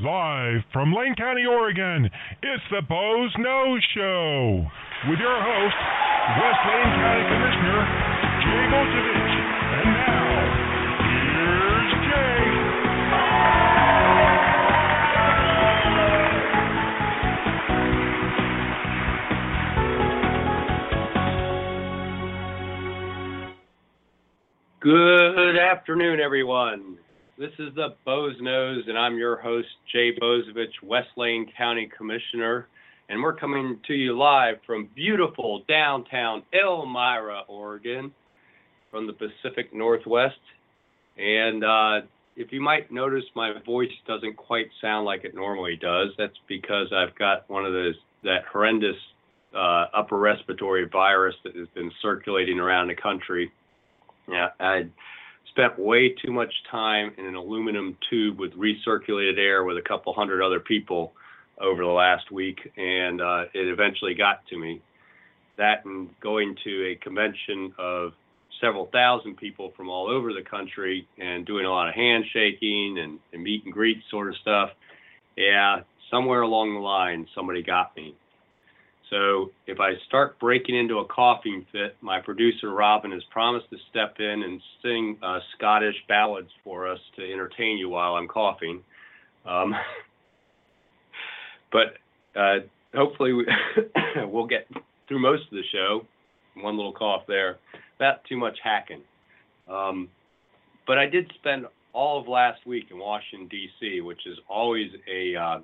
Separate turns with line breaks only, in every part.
Live from Lane County, Oregon, it's the Boze Noze Show with your host, West Lane County Commissioner Jay Bozievich. And now, here's Jay.
Good afternoon, everyone. This is the Boze Noze, and I'm your host, Jay Bozievich, West Lane County Commissioner. And we're coming to you live from beautiful downtown Elmira, Oregon, from the Pacific Northwest. And uh, if you might notice, my voice doesn't quite sound like it normally does. That's because I've got one of those, that horrendous uh, upper respiratory virus that has been circulating around the country. Yeah, I spent way too much time in an aluminum tube with recirculated air with a couple hundred other people over the last week, and uh, it eventually got to me. That and going to a convention of several thousand people from all over the country and doing a lot of handshaking and, and meet and greet sort of stuff. Yeah, somewhere along the line, somebody got me. So if I start breaking into a coughing fit, my producer Robin has promised to step in and sing uh, Scottish ballads for us to entertain you while I'm coughing. Um, but uh, hopefully we, we'll get through most of the show. One little cough there, not too much hacking. Um, but I did spend all of last week in Washington D.C., which is always a uh,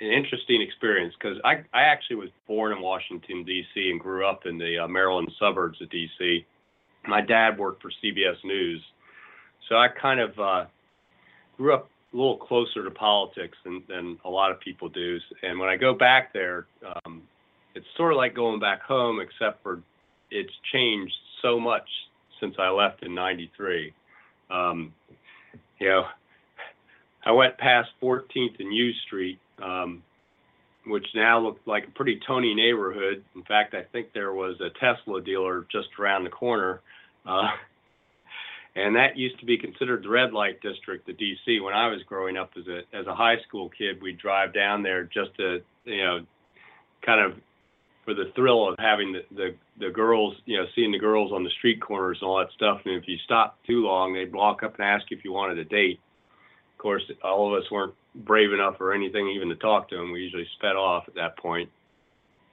an interesting experience because I, I actually was born in Washington, D.C., and grew up in the uh, Maryland suburbs of D.C. My dad worked for CBS News. So I kind of uh, grew up a little closer to politics than, than a lot of people do. And when I go back there, um, it's sort of like going back home, except for it's changed so much since I left in 93. Um, you know, I went past 14th and U Street um, which now looked like a pretty Tony neighborhood. In fact, I think there was a Tesla dealer just around the corner. Uh, and that used to be considered the red light district of DC. When I was growing up as a as a high school kid, we'd drive down there just to you know, kind of for the thrill of having the, the the girls, you know, seeing the girls on the street corners and all that stuff. And if you stopped too long, they'd walk up and ask you if you wanted a date. Of course, all of us weren't brave enough or anything even to talk to him. We usually sped off at that point.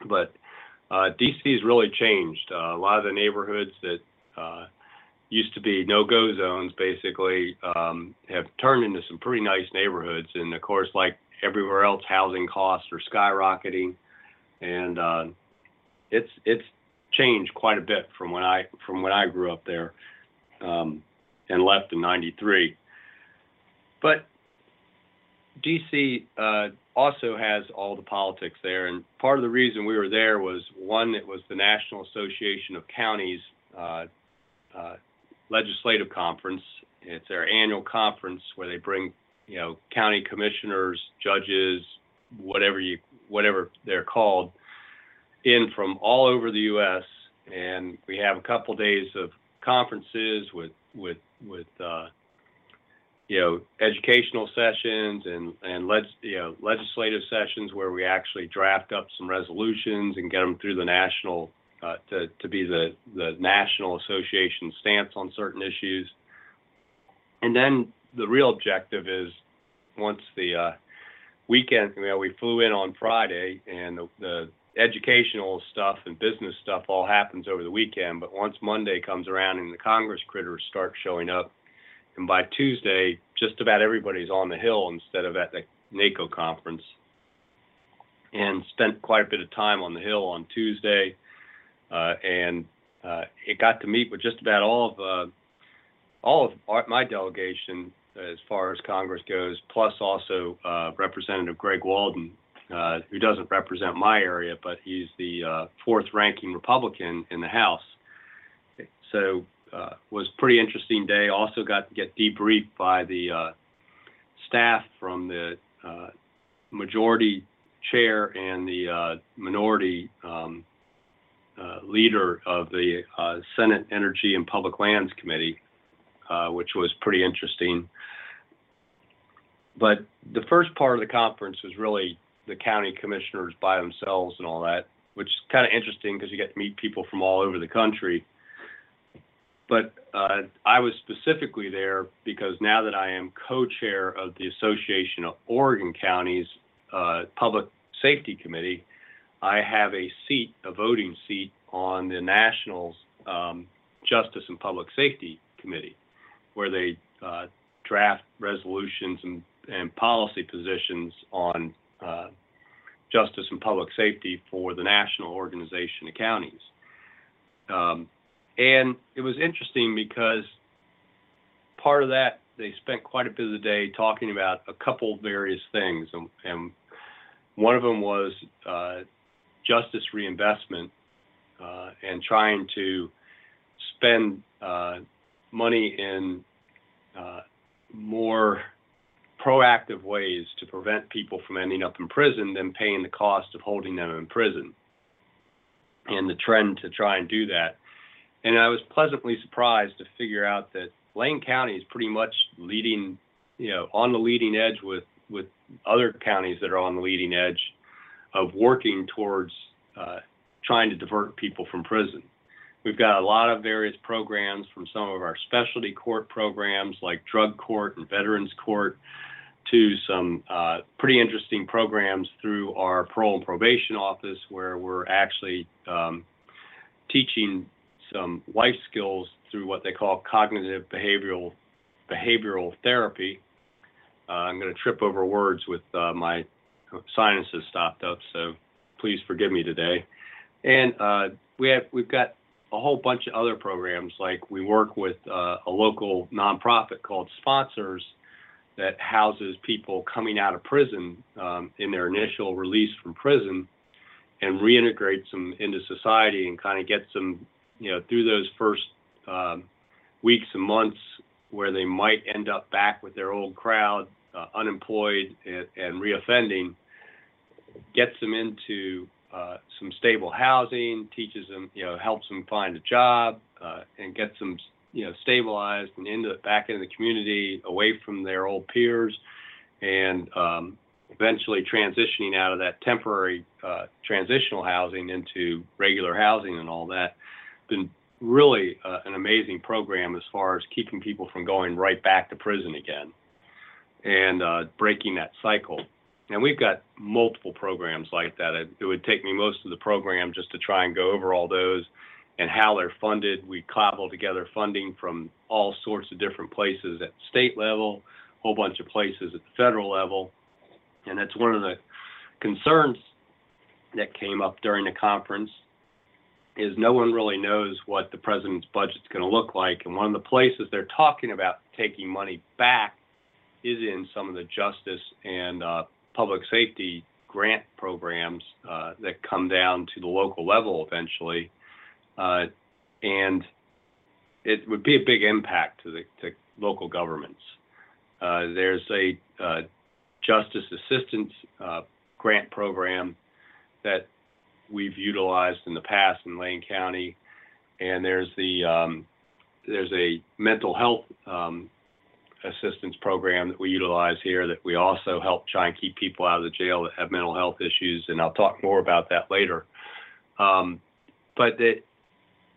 But uh, DC's really changed. Uh, a lot of the neighborhoods that uh, used to be no-go zones basically um, have turned into some pretty nice neighborhoods. And of course, like everywhere else, housing costs are skyrocketing, and uh, it's it's changed quite a bit from when I from when I grew up there um, and left in '93. But DC uh, also has all the politics there, and part of the reason we were there was one, it was the National Association of Counties uh, uh, legislative conference. It's their annual conference where they bring, you know, county commissioners, judges, whatever you, whatever they're called, in from all over the U.S. And we have a couple days of conferences with with with uh, you know, educational sessions and and leg, you know, legislative sessions where we actually draft up some resolutions and get them through the national uh, to to be the the national association stance on certain issues. And then the real objective is once the uh, weekend, you know, we flew in on Friday and the, the educational stuff and business stuff all happens over the weekend. But once Monday comes around and the Congress critters start showing up, and by Tuesday, just about everybody's on the Hill instead of at the NACO conference. And spent quite a bit of time on the Hill on Tuesday, uh, and uh, it got to meet with just about all of uh, all of our, my delegation as far as Congress goes, plus also uh, Representative Greg Walden, uh, who doesn't represent my area, but he's the uh, fourth ranking Republican in the House. So uh, was pretty interesting day. Also got to get debriefed by the uh, staff from the uh, majority chair and the uh, minority um, uh, leader of the Senate Energy and Public Lands Committee, which was pretty interesting. but the first part of the conference was really the county commissioners by themselves and all that, which is kind of interesting because you get to meet people from all over the country. But uh, I was specifically there because now that I am co-chair of the Association of Oregon Counties uh, Public Safety Committee, I have a seat, a voting seat on the Nationals um, Justice and Public Safety Committee, where they uh, draft resolutions and, and policy positions on uh, justice and public safety for the national organization of counties. Um, and it was interesting because part of that, they spent quite a bit of the day talking about a couple of various things. And, and one of them was uh, justice reinvestment uh, and trying to spend uh, money in uh, more proactive ways to prevent people from ending up in prison than paying the cost of holding them in prison. And the trend to try and do that. And I was pleasantly surprised to figure out that Lane County is pretty much leading, you know, on the leading edge with with other counties that are on the leading edge of working towards uh, trying to divert people from prison. We've got a lot of various programs from some of our specialty court programs like drug court and veterans court to some uh, pretty interesting programs through our parole and probation office where we're actually um, teaching some life skills through what they call cognitive behavioral behavioral therapy. Uh, I'm going to trip over words with uh, my sinuses stopped up, so please forgive me today. And uh, we have we've got a whole bunch of other programs like we work with uh, a local nonprofit called Sponsors that houses people coming out of prison um, in their initial release from prison and reintegrates them into society and kind of gets them, you know, through those first um, weeks and months where they might end up back with their old crowd, uh, unemployed and, and reoffending, gets them into uh, some stable housing, teaches them, you know, helps them find a job, uh, and gets them you know stabilized and into back into the community, away from their old peers, and um, eventually transitioning out of that temporary uh, transitional housing into regular housing and all that. Been really uh, an amazing program as far as keeping people from going right back to prison again and uh, breaking that cycle. And we've got multiple programs like that. It, it, would take me most of the program just to try and go over all those and how they're funded. We cobble together funding from all sorts of different places at state level, a whole bunch of places at the federal level. And that's one of the concerns that came up during the conference is no one really knows what the president's budget is going to look like. And one of the places they're talking about taking money back is in some of the justice and uh, public safety grant programs uh, that come down to the local level eventually. Uh, and it would be a big impact to the to local governments. Uh, there's a uh, justice assistance uh, grant program that we've utilized in the past in Lane County, and there's the um, there's a mental health um, assistance program that we utilize here that we also help try and keep people out of the jail that have mental health issues, and I'll talk more about that later. Um, but the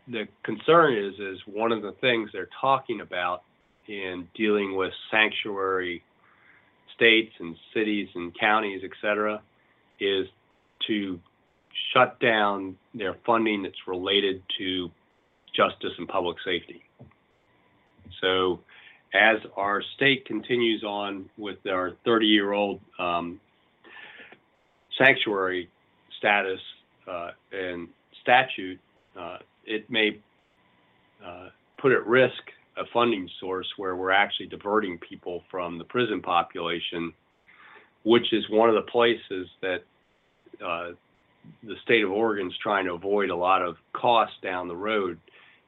the concern is is one of the things they're talking about in dealing with sanctuary states and cities and counties, et cetera, is to shut down their funding that's related to justice and public safety. So as our state continues on with our 30 year old um, sanctuary status uh, and statute, uh, it may uh, put at risk a funding source where we're actually diverting people from the prison population, which is one of the places that uh, state of Oregon is trying to avoid a lot of costs down the road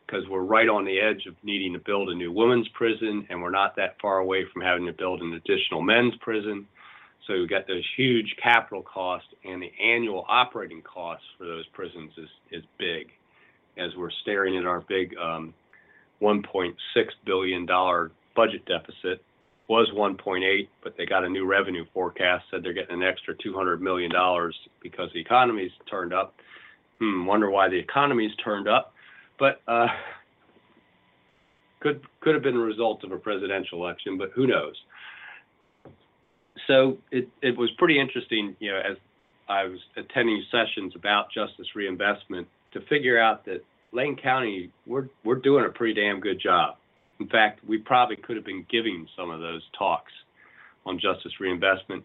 because we're right on the edge of needing to build a new women's prison, and we're not that far away from having to build an additional men's prison. So we've got those huge capital costs, and the annual operating costs for those prisons is, is big as we're staring at our big um, $1.6 billion budget deficit was 1.8, but they got a new revenue forecast, said they're getting an extra $200 million because the economy's turned up. Hmm, wonder why the economy's turned up. But uh, could could have been a result of a presidential election, but who knows? So it it was pretty interesting, you know, as I was attending sessions about justice reinvestment to figure out that Lane County we're we're doing a pretty damn good job. In fact, we probably could have been giving some of those talks on justice reinvestment.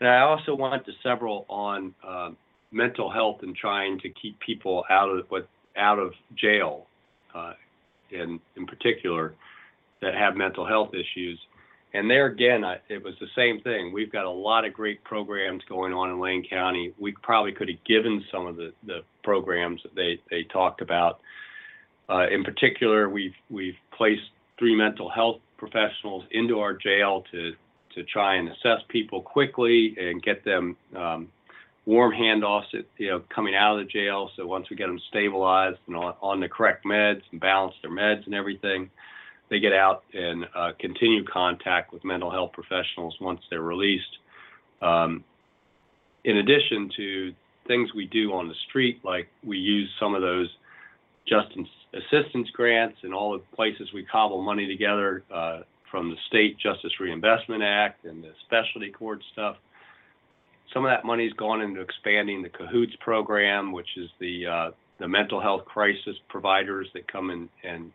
And I also went to several on uh, mental health and trying to keep people out of what out of jail uh, in in particular that have mental health issues. And there again, I, it was the same thing. We've got a lot of great programs going on in Lane County. We probably could have given some of the, the programs that they, they talked about. Uh, in particular, we've we've placed three mental health professionals into our jail to to try and assess people quickly and get them um, warm handoffs, at, you know, coming out of the jail. So once we get them stabilized and on, on the correct meds and balance their meds and everything, they get out and uh, continue contact with mental health professionals once they're released. Um, in addition to things we do on the street, like we use some of those justice assistance grants and all the places we cobble money together uh, from the State Justice Reinvestment Act and the specialty court stuff some of that money's gone into expanding the Cahoots program, which is the uh, the mental health crisis providers that come in and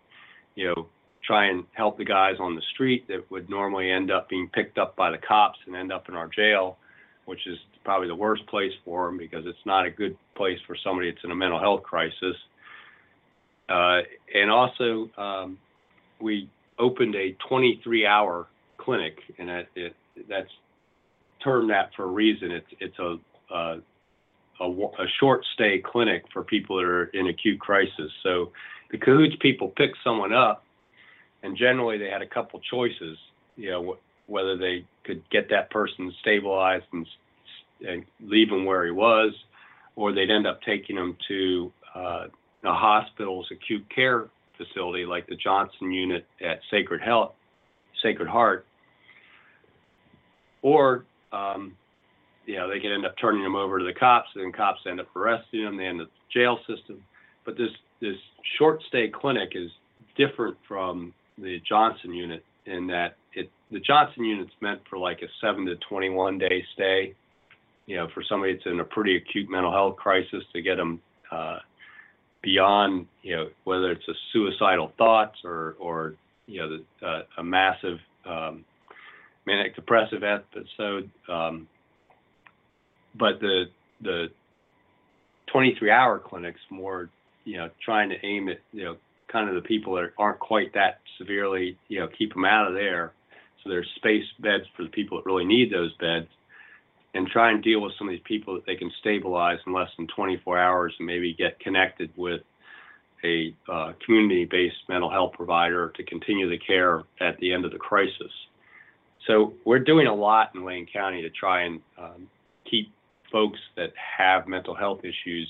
you know try and help the guys on the street that would normally end up being picked up by the cops and end up in our jail, which is probably the worst place for them because it's not a good place for somebody that's in a mental health crisis. Uh, and also, um, we opened a 23-hour clinic, and it, it, that's termed that for a reason. It's it's a a, a, a short stay clinic for people that are in acute crisis. So the Cahoots people pick someone up, and generally they had a couple choices. You know wh- whether they could get that person stabilized and and leave him where he was, or they'd end up taking him to uh, a hospital's acute care facility like the Johnson unit at Sacred Health, Sacred Heart, or um, you know, they could end up turning them over to the cops, and cops end up arresting them. They end up jail system. But this this short stay clinic is different from the Johnson unit in that it the Johnson unit's meant for like a seven to 21 day stay. You know, for somebody that's in a pretty acute mental health crisis to get them uh, beyond, you know, whether it's a suicidal thoughts or or you know the, uh, a massive um, manic depressive episode. Um, but the the 23 hour clinics more, you know, trying to aim at, you know, kind of the people that aren't quite that severely, you know, keep them out of there. So there's space beds for the people that really need those beds and try and deal with some of these people that they can stabilize in less than 24 hours and maybe get connected with a uh, community-based mental health provider to continue the care at the end of the crisis. So we're doing a lot in Lane County to try and um, keep folks that have mental health issues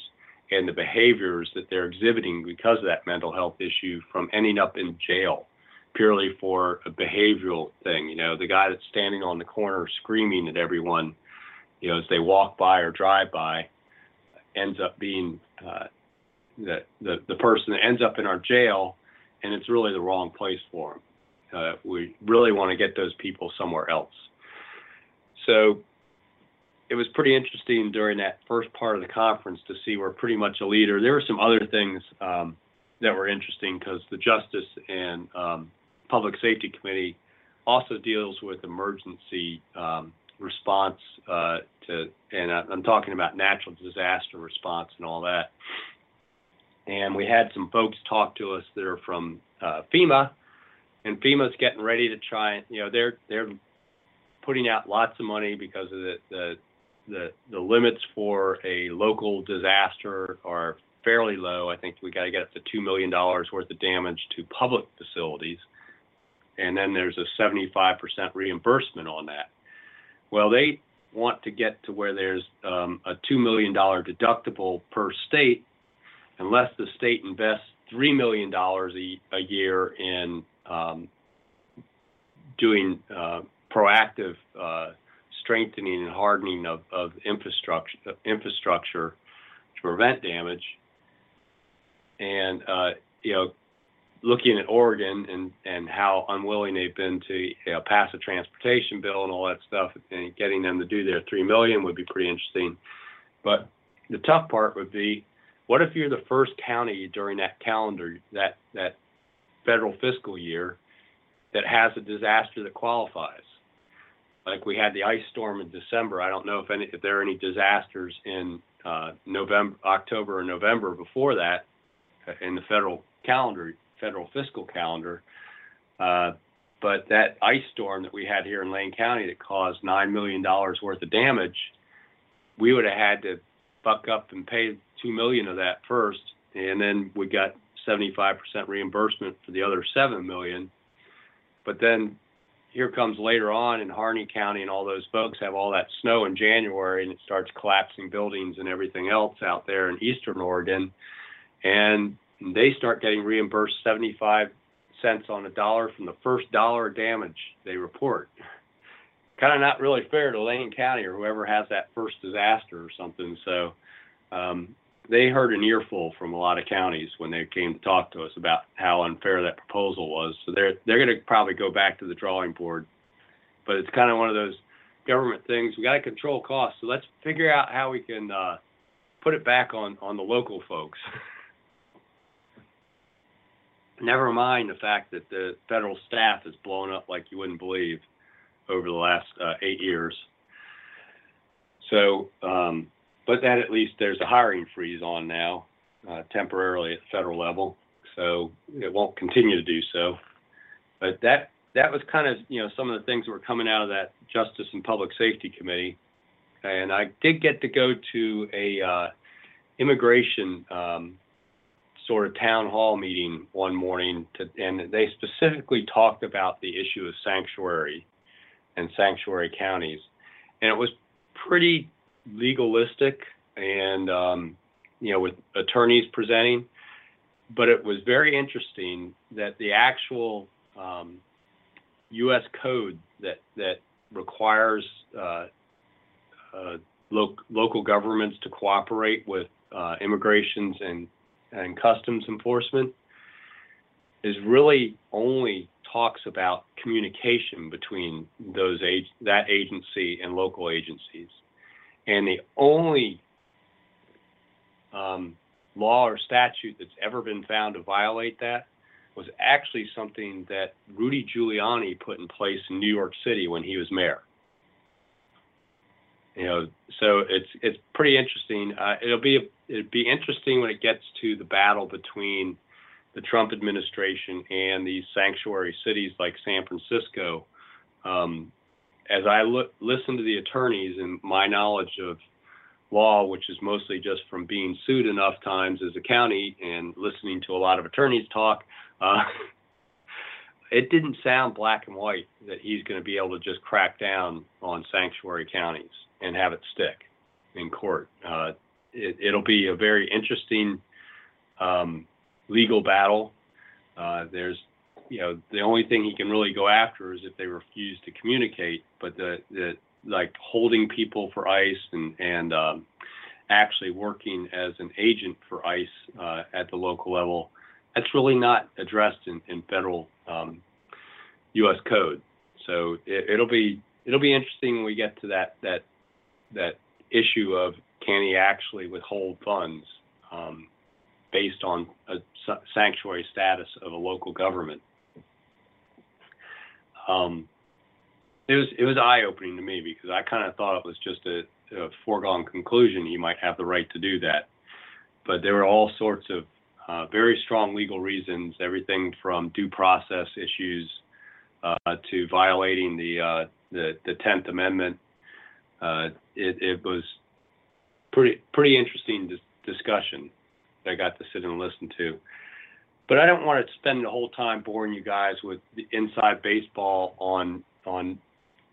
and the behaviors that they're exhibiting because of that mental health issue from ending up in jail purely for a behavioral thing. You know, the guy that's standing on the corner screaming at everyone, you know, as they walk by or drive by, ends up being uh, the, the the person that ends up in our jail, and it's really the wrong place for them. Uh, we really want to get those people somewhere else. So it was pretty interesting during that first part of the conference to see we're pretty much a leader. There were some other things um, that were interesting because the Justice and um, Public Safety Committee also deals with emergency um, response uh, to, and I'm talking about natural disaster response and all that. And we had some folks talk to us that are from uh, FEMA and FEMA's getting ready to try you know they're they're putting out lots of money because of the the the, the limits for a local disaster are fairly low. I think we got to get up to two million dollars worth of damage to public facilities, and then there's a 75% reimbursement on that. Well, they want to get to where there's um, a two million dollar deductible per state, unless the state invests three million dollars a a year in um, doing uh, proactive uh, strengthening and hardening of, of infrastructure infrastructure to prevent damage. And uh, you know, looking at Oregon and and how unwilling they've been to you know, pass a transportation bill and all that stuff, and getting them to do their three million would be pretty interesting. But the tough part would be, what if you're the first county during that calendar that that federal fiscal year that has a disaster that qualifies? Like we had the ice storm in December. I don't know if any if there are any disasters in uh, November, October, or November before that uh, in the federal calendar, federal fiscal calendar. Uh, but that ice storm that we had here in Lane County that caused nine million dollars worth of damage, we would have had to buck up and pay two million of that first, and then we got 75% reimbursement for the other seven million. But then here comes later on in Harney County and all those folks have all that snow in January and it starts collapsing buildings and everything else out there in eastern Oregon. And they start getting reimbursed 75 cents on a dollar from the first dollar of damage they report. Kind of not really fair to Lane County or whoever has that first disaster or something. So um, they heard an earful from a lot of counties when they came to talk to us about how unfair that proposal was. So they're they're going to probably go back to the drawing board. But it's kind of one of those government things. We got to control costs. So let's figure out how we can uh, put it back on on the local folks. Never mind the fact that the federal staff has blown up like you wouldn't believe over the last uh, eight years. So um, but that at least there's a hiring freeze on now, uh, temporarily at the federal level. So it won't continue to do so. But that that was kind of you know some of the things that were coming out of that Justice and Public Safety Committee, and I did get to go to a uh, immigration um, sort of town hall meeting one morning, to, and they specifically talked about the issue of sanctuary and sanctuary counties, and it was pretty legalistic and um, you know with attorneys presenting but it was very interesting that the actual um, U.S. code that that requires uh, uh, lo- local governments to cooperate with uh, immigrations and and customs enforcement is really only talks about communication between those age that agency and local agencies. And the only um, law or statute that's ever been found to violate that was actually something that Rudy Giuliani put in place in New York City when he was mayor. You know, so it's it's pretty interesting. Uh, it'll be it'll be interesting when it gets to the battle between the Trump administration and these sanctuary cities like San Francisco. Um, as I look, listen to the attorneys and my knowledge of law, which is mostly just from being sued enough times as a county and listening to a lot of attorneys talk, uh, it didn't sound black and white that he's going to be able to just crack down on sanctuary counties and have it stick in court. Uh, it, will be a very interesting um, legal battle. Uh, there's you know, the only thing he can really go after is if they refuse to communicate. But the, the like holding people for ICE and and um, actually working as an agent for ICE uh, at the local level, that's really not addressed in, in federal um, U.S. code. So it, will be it'll be interesting when we get to that that that issue of can he actually withhold funds um, based on a sanctuary status of a local government um, it was it was eye opening to me because I kind of thought it was just a, a, foregone conclusion he might have the right to do that, but there were all sorts of uh, very strong legal reasons, everything from due process issues uh, to violating the uh, the the Tenth Amendment. Uh, it, it was pretty pretty interesting dis- discussion that I got to sit and listen to. But I don't want to spend the whole time boring you guys with inside baseball on on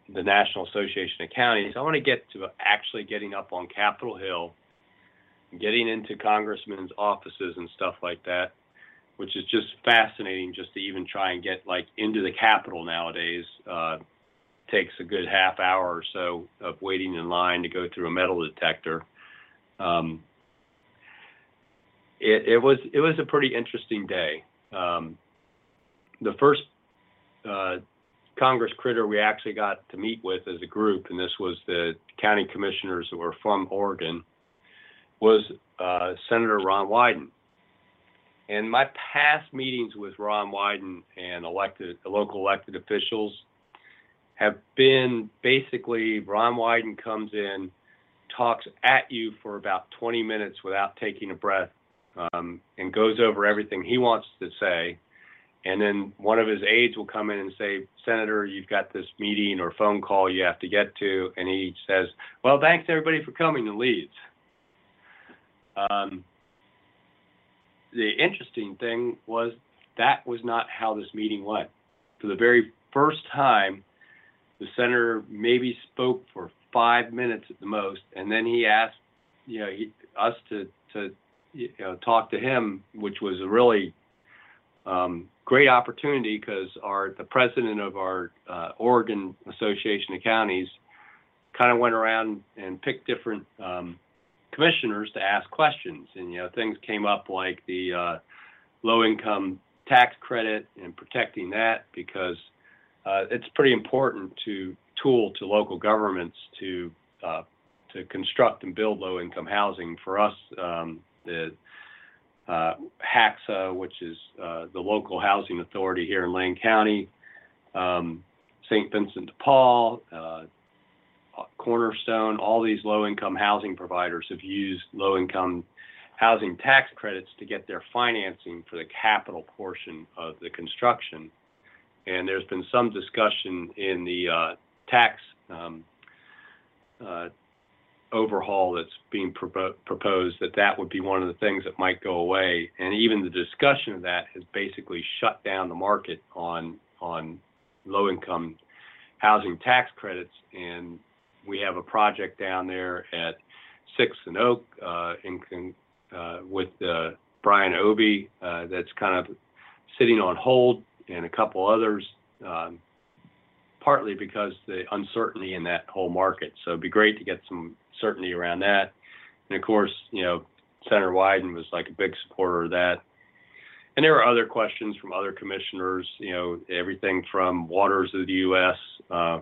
the National Association of Counties. I want to get to actually getting up on Capitol Hill, getting into congressmen's offices and stuff like that, which is just fascinating just to even try and get like into the Capitol nowadays. Uh, takes a good half hour or so of waiting in line to go through a metal detector. Um, it, it, was it was a pretty interesting day. Um, the first uh, Congress critter we actually got to meet with as a group, and this was the county commissioners that were from Oregon, was uh, Senator Ron Wyden. And my past meetings with Ron Wyden and elected local elected officials have been basically Ron Wyden comes in, talks at you for about 20 minutes without taking a breath, um, and goes over everything he wants to say. And then one of his aides will come in and say, Senator, you've got this meeting or phone call you have to get to. And he says, Well, thanks everybody for coming and leaves. Um, the interesting thing was that was not how this meeting went. For the very first time, the senator maybe spoke for five minutes at the most, and then he asked, you know, he, us to to you know talk to him, which was a really um, great opportunity because our the president of our uh, Oregon Association of Counties kind of went around and picked different um, commissioners to ask questions, and you know things came up like the uh, low income tax credit and protecting that because uh, it's pretty important to tool to local governments to uh, to construct and build low income housing. For us, um, the uh, HACSA, which is uh, the local housing authority here in Lane County, um, St. Vincent de Paul, uh, Cornerstone, all these low income housing providers have used low income housing tax credits to get their financing for the capital portion of the construction and there's been some discussion in the uh, tax um, uh, overhaul that's being pro- proposed that that would be one of the things that might go away. And even the discussion of that has basically shut down the market on on low income housing tax credits. And we have a project down there at Sixth and Oak uh, in, uh, with uh, Brian Obie uh, that's kind of sitting on hold and a couple others, um, partly because the uncertainty in that whole market. So it'd be great to get some certainty around that. And of course, you know, Senator Wyden was like a big supporter of that. And there were other questions from other commissioners, you know, everything from waters of the U.S. Uh,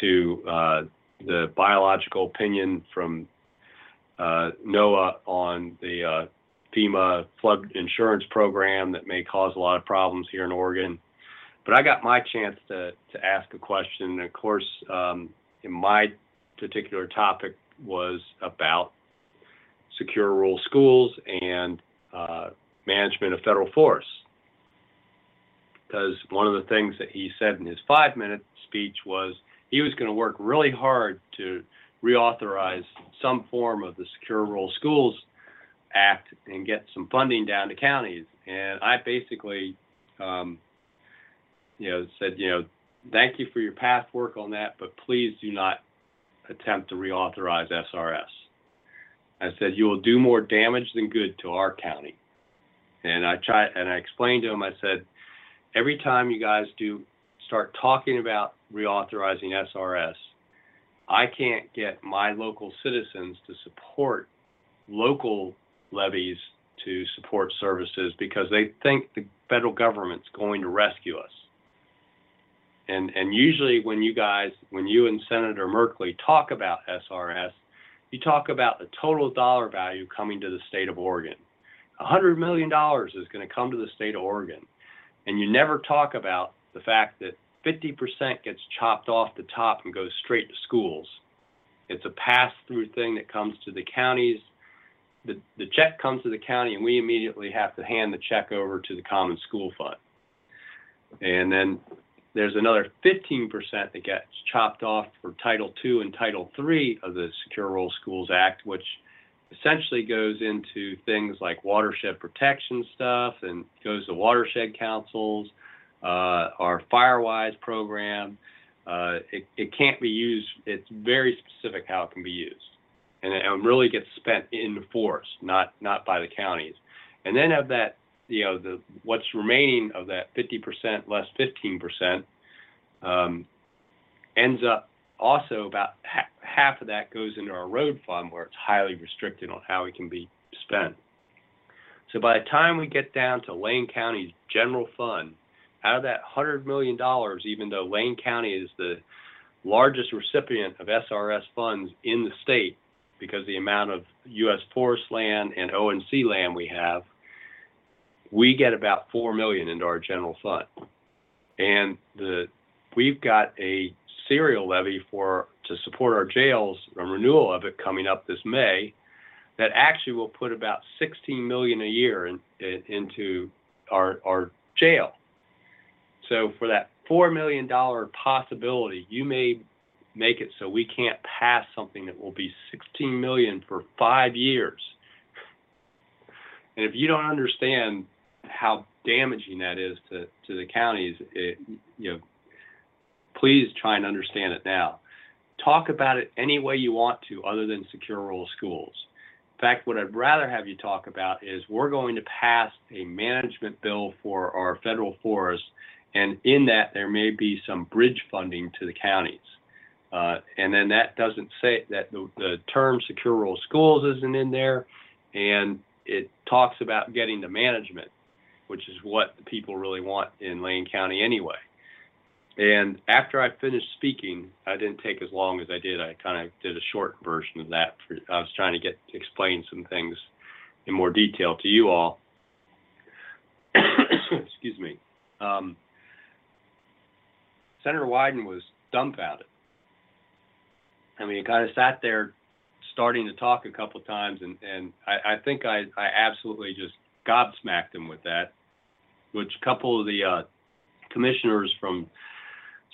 to uh, the biological opinion from uh, NOAA on the FEMA flood insurance program that may cause a lot of problems here in Oregon. But I got my chance to, to ask a question. And of course, um, in my particular topic was about secure rural schools and uh, management of federal forests. Because one of the things that he said in his five minute speech was he was going to work really hard to reauthorize some form of the Secure Rural Schools act and get some funding down to counties. And I basically, um, you know, said, you know, thank you for your past work on that, but please do not attempt to reauthorize SRS. I said you will do more damage than good to our county. And I tried, and I explained to him. I said, every time you guys do start talking about reauthorizing SRS, I can't get my local citizens to support local levies to support services because they think the federal government's going to rescue us. And and usually when you guys, when you and Senator Merkley talk about SRS, you talk about the total dollar value coming to the state of Oregon. $100 million is going to come to the state of Oregon. And you never talk about the fact that 50% gets chopped off the top and goes straight to schools. It's a pass through thing that comes to the counties the, the check comes to the county and we immediately have to hand the check over to the common school fund. And then there's another 15% that gets chopped off for Title II and Title III of the Secure Rural Schools Act, which essentially goes into things like watershed protection stuff and goes to watershed councils, uh, our Firewise program. Uh, it, it can't be used, it's very specific how it can be used and it really gets spent in the forest, not not by the counties. And then of that, you know the what's remaining of that 50% less 15% um, ends up also about ha- half of that goes into our road fund where it's highly restricted on how it can be spent. So by the time we get down to Lane County's general fund, out of that $100 million, even though Lane County is the largest recipient of SRS funds in the state because the amount of U.S. forest land and ONC land we have, we get about four million into our general fund, and the we've got a serial levy for to support our jails, a renewal of it coming up this May, that actually will put about 16 million a year in, in, into our our jail. So for that four million dollar possibility, you may make it so we can't pass something that will be 16 million for five years. And if you don't understand how damaging that is to, to the counties, it, you know, please try and understand it now. Talk about it any way you want to, other than secure rural schools. In fact, what I'd rather have you talk about is we're going to pass a management bill for our federal forests, and in that there may be some bridge funding to the counties. Uh, and then that doesn't say that the, the term secure rural schools isn't in there, and it talks about getting the management which is what the people really want in Lane County anyway. And after I finished speaking, I didn't take as long as I did. I kind of did a short version of that. For, I was trying to get explain some things in more detail to you all. Excuse me. Um, Senator Wyden was dumbfounded. I mean, he kind of sat there starting to talk a couple times, and, and I, I think I, I absolutely just gobsmacked him with that which a couple of the uh, commissioners from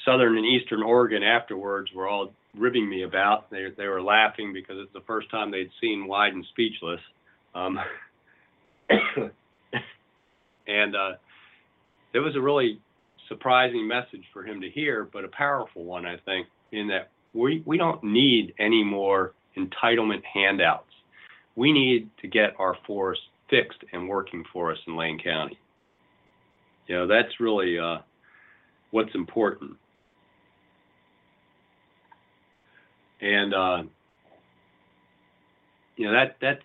Southern and Eastern Oregon afterwards were all ribbing me about. They they were laughing because it's the first time they'd seen Wyden speechless. Um, and uh, it was a really surprising message for him to hear, but a powerful one, I think, in that we, we don't need any more entitlement handouts. We need to get our forest fixed and working for us in Lane County. You know, that's really uh, what's important. And uh, you know that that's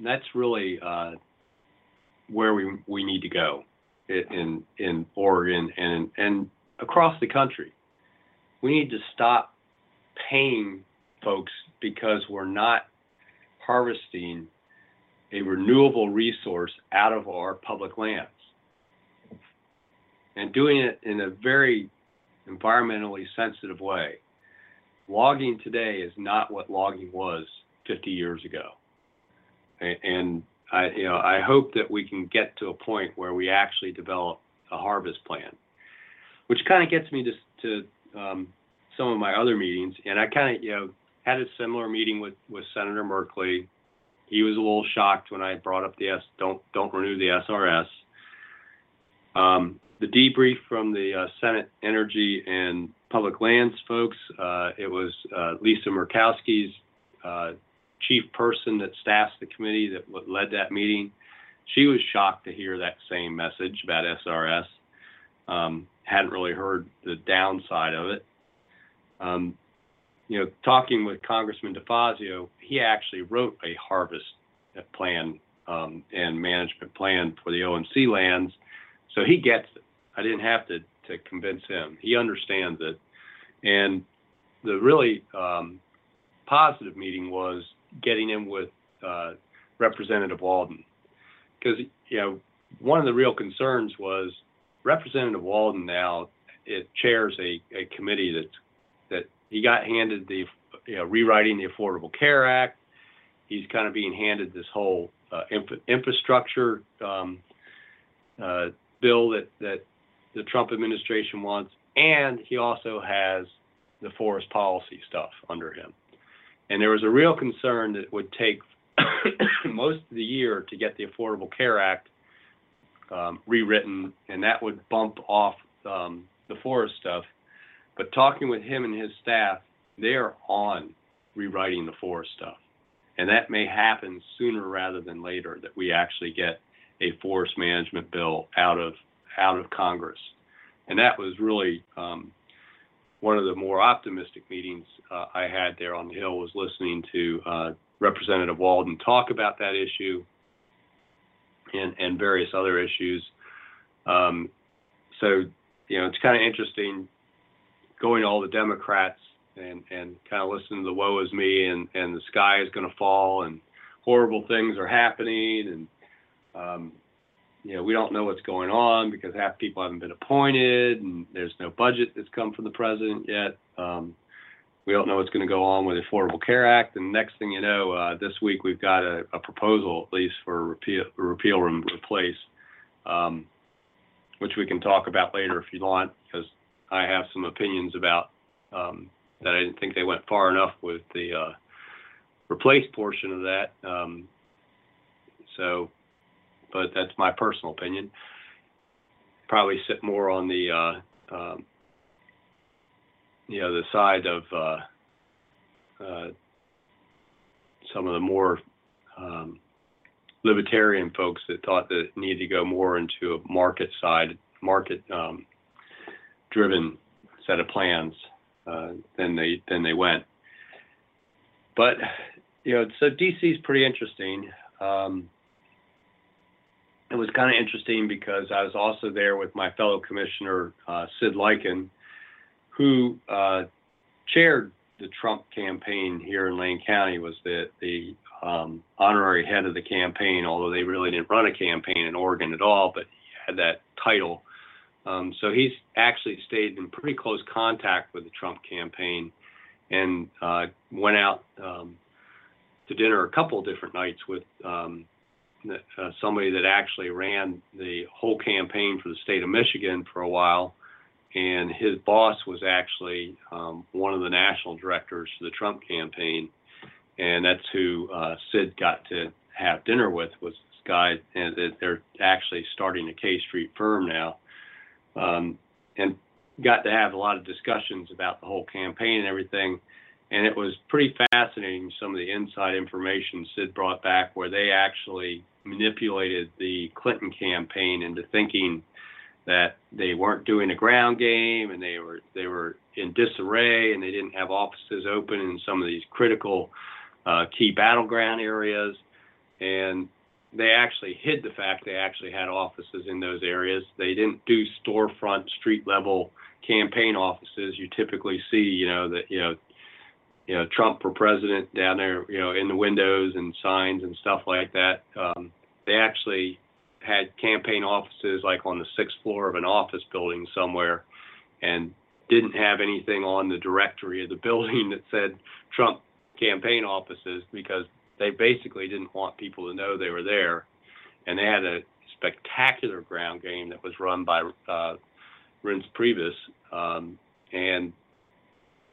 that's really uh, where we we need to go in in Oregon and and across the country. We need to stop paying folks because we're not harvesting a renewable resource out of our public lands and doing it in a very environmentally sensitive way. Logging today is not what logging was 50 years ago. And I, you know, I hope that we can get to a point where we actually develop a harvest plan, which kind of gets me to, to um, some of my other meetings. And I kind of, you know, had a similar meeting with, with Senator Merkley. He was a little shocked when I brought up the S, don't don't renew the SRS. Um, the debrief from the uh, Senate Energy and Public Lands folks. Uh, it was uh, Lisa Murkowski's uh, chief person that staffs the committee that led that meeting. She was shocked to hear that same message about SRS. Um, hadn't really heard the downside of it. Um, you know, talking with Congressman DeFazio, he actually wrote a harvest plan um, and management plan for the ONC lands, so he gets it. I didn't have to to convince him. He understands it. And the really um, positive meeting was getting in with uh, Representative Walden, because you know one of the real concerns was Representative Walden now it chairs a, a committee that's that he got handed the you know, rewriting the Affordable Care Act. He's kind of being handed this whole uh, infra- infrastructure um, uh, bill that that the Trump administration wants, and he also has the forest policy stuff under him. And there was a real concern that it would take most of the year to get the Affordable Care Act um, rewritten, and that would bump off um, the forest stuff. But talking with him and his staff, they are on rewriting the forest stuff. And that may happen sooner rather than later, that we actually get a forest management bill out of out of Congress, and that was really um, one of the more optimistic meetings uh, I had there on the Hill. Was listening to uh, Representative Walden talk about that issue and and various other issues. Um, so you know, it's kind of interesting going to all the Democrats and and kind of listening to the woe is me and and the sky is going to fall and horrible things are happening and um, you know we don't know what's going on because half people haven't been appointed and there's no budget that's come from the president yet. Um, we don't know what's going to go on with the Affordable Care Act, and next thing you know, uh, this week we've got a, a, proposal at least for repeal, repeal and replace, um, which we can talk about later if you want, because I have some opinions about um, that I didn't think they went far enough with the uh, replace portion of that. Um, so, but that's my personal opinion. Probably sit more on the uh, um, you know the side of uh, uh, some of the more um, libertarian folks that thought that it needed to go more into a market side, market um, driven set of plans uh, than they than they went. But you know, so DC is pretty interesting. Um, it was kind of interesting because I was also there with my fellow commissioner uh, Sid Leiken, who uh, chaired the Trump campaign here in Lane County. Was the the um, honorary head of the campaign, although they really didn't run a campaign in Oregon at all, but he had that title um, so he's actually stayed in pretty close contact with the Trump campaign and uh, went out um, to dinner a couple different nights with um, uh, somebody that actually ran the whole campaign for the state of Michigan for a while. And his boss was actually um, one of the national directors for the Trump campaign. And that's who uh, Sid got to have dinner with was this guy. And they're actually starting a K Street firm now um, and got to have a lot of discussions about the whole campaign and everything. And it was pretty fascinating some of the inside information Sid brought back, where they actually manipulated the Clinton campaign into thinking that they weren't doing a ground game and they were they were in disarray and they didn't have offices open in some of these critical uh, key battleground areas. And they actually hid the fact they actually had offices in those areas. They didn't do storefront, street level campaign offices. You typically see, you know, that you know, you know, Trump for president down there, you know, in the windows and signs and stuff like that. Um, they actually had campaign offices like on the sixth floor of an office building somewhere, and didn't have anything on the directory of the building that said Trump campaign offices because they basically didn't want people to know they were there, and they had a spectacular ground game that was run by uh, Reince Priebus, um, and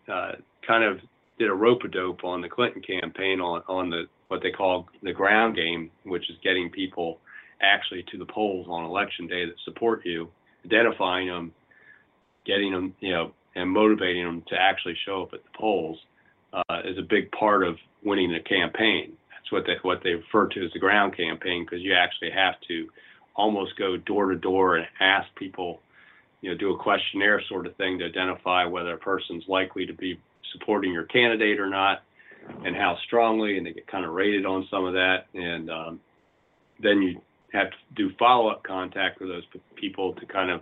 uh, kind of did a rope a dope on the Clinton campaign on on the what they call the ground game, which is getting people actually to the polls on election day that support you, identifying them, getting them, you know, and motivating them to actually show up at the polls uh, is a big part of winning a campaign. That's what they what they refer to as the ground campaign because you actually have to almost go door to door and ask people, you know, do a questionnaire sort of thing to identify whether a person's likely to be supporting your candidate or not, and how strongly, and they get kind of rated on some of that, and um, then you have to do follow-up contact with those people to kind of,